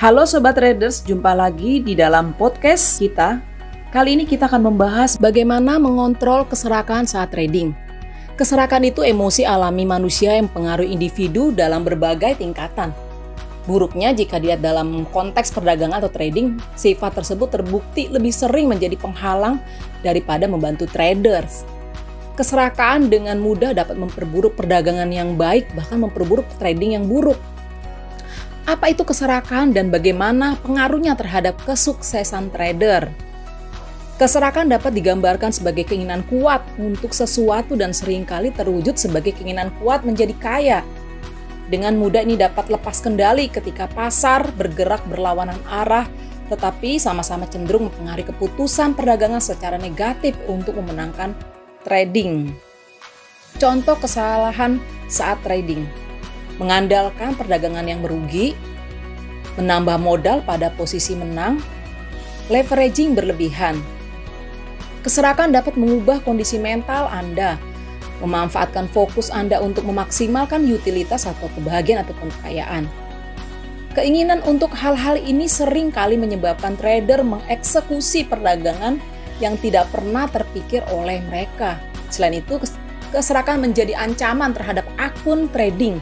Halo Sobat Traders, jumpa lagi di dalam podcast kita. Kali ini kita akan membahas bagaimana mengontrol keserakan saat trading. Keserakan itu emosi alami manusia yang pengaruh individu dalam berbagai tingkatan. Buruknya jika dilihat dalam konteks perdagangan atau trading, sifat tersebut terbukti lebih sering menjadi penghalang daripada membantu traders. Keserakaan dengan mudah dapat memperburuk perdagangan yang baik, bahkan memperburuk trading yang buruk. Apa itu keserakan dan bagaimana pengaruhnya terhadap kesuksesan trader? Keserakan dapat digambarkan sebagai keinginan kuat untuk sesuatu dan sering kali terwujud sebagai keinginan kuat menjadi kaya. Dengan mudah ini dapat lepas kendali ketika pasar bergerak berlawanan arah, tetapi sama-sama cenderung mempengaruhi keputusan perdagangan secara negatif untuk memenangkan trading. Contoh kesalahan saat trading mengandalkan perdagangan yang merugi, menambah modal pada posisi menang, leveraging berlebihan. Keserakan dapat mengubah kondisi mental Anda, memanfaatkan fokus Anda untuk memaksimalkan utilitas atau kebahagiaan ataupun kekayaan. Keinginan untuk hal-hal ini sering kali menyebabkan trader mengeksekusi perdagangan yang tidak pernah terpikir oleh mereka. Selain itu, keserakan menjadi ancaman terhadap akun trading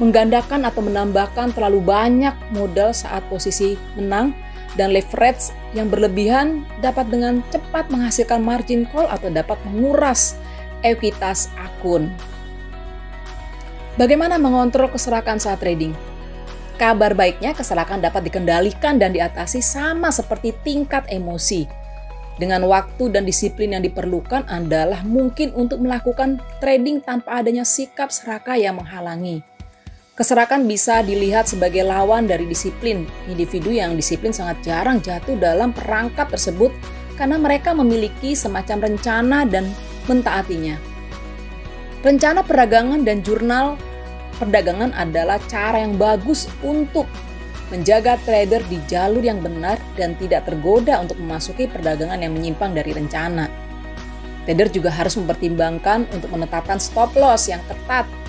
menggandakan atau menambahkan terlalu banyak modal saat posisi menang dan leverage yang berlebihan dapat dengan cepat menghasilkan margin call atau dapat menguras ekuitas akun. Bagaimana mengontrol keserakan saat trading? Kabar baiknya keserakan dapat dikendalikan dan diatasi sama seperti tingkat emosi. Dengan waktu dan disiplin yang diperlukan adalah mungkin untuk melakukan trading tanpa adanya sikap serakah yang menghalangi. Keserakan bisa dilihat sebagai lawan dari disiplin. Individu yang disiplin sangat jarang jatuh dalam perangkap tersebut karena mereka memiliki semacam rencana dan mentaatinya. Rencana perdagangan dan jurnal perdagangan adalah cara yang bagus untuk menjaga trader di jalur yang benar dan tidak tergoda untuk memasuki perdagangan yang menyimpang dari rencana. Trader juga harus mempertimbangkan untuk menetapkan stop loss yang ketat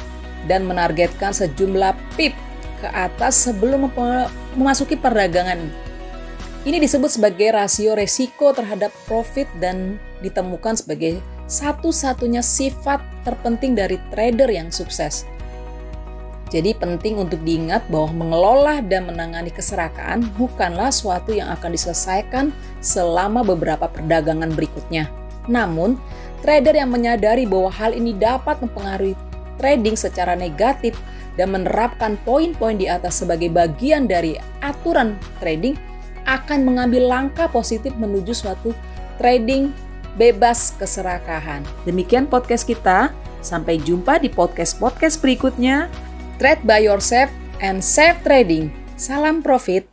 dan menargetkan sejumlah pip ke atas sebelum memasuki perdagangan. Ini disebut sebagai rasio resiko terhadap profit dan ditemukan sebagai satu-satunya sifat terpenting dari trader yang sukses. Jadi penting untuk diingat bahwa mengelola dan menangani keserakaan bukanlah suatu yang akan diselesaikan selama beberapa perdagangan berikutnya. Namun, trader yang menyadari bahwa hal ini dapat mempengaruhi trading secara negatif dan menerapkan poin-poin di atas sebagai bagian dari aturan trading akan mengambil langkah positif menuju suatu trading bebas keserakahan. Demikian podcast kita. Sampai jumpa di podcast-podcast berikutnya. Trade by yourself and safe trading. Salam profit.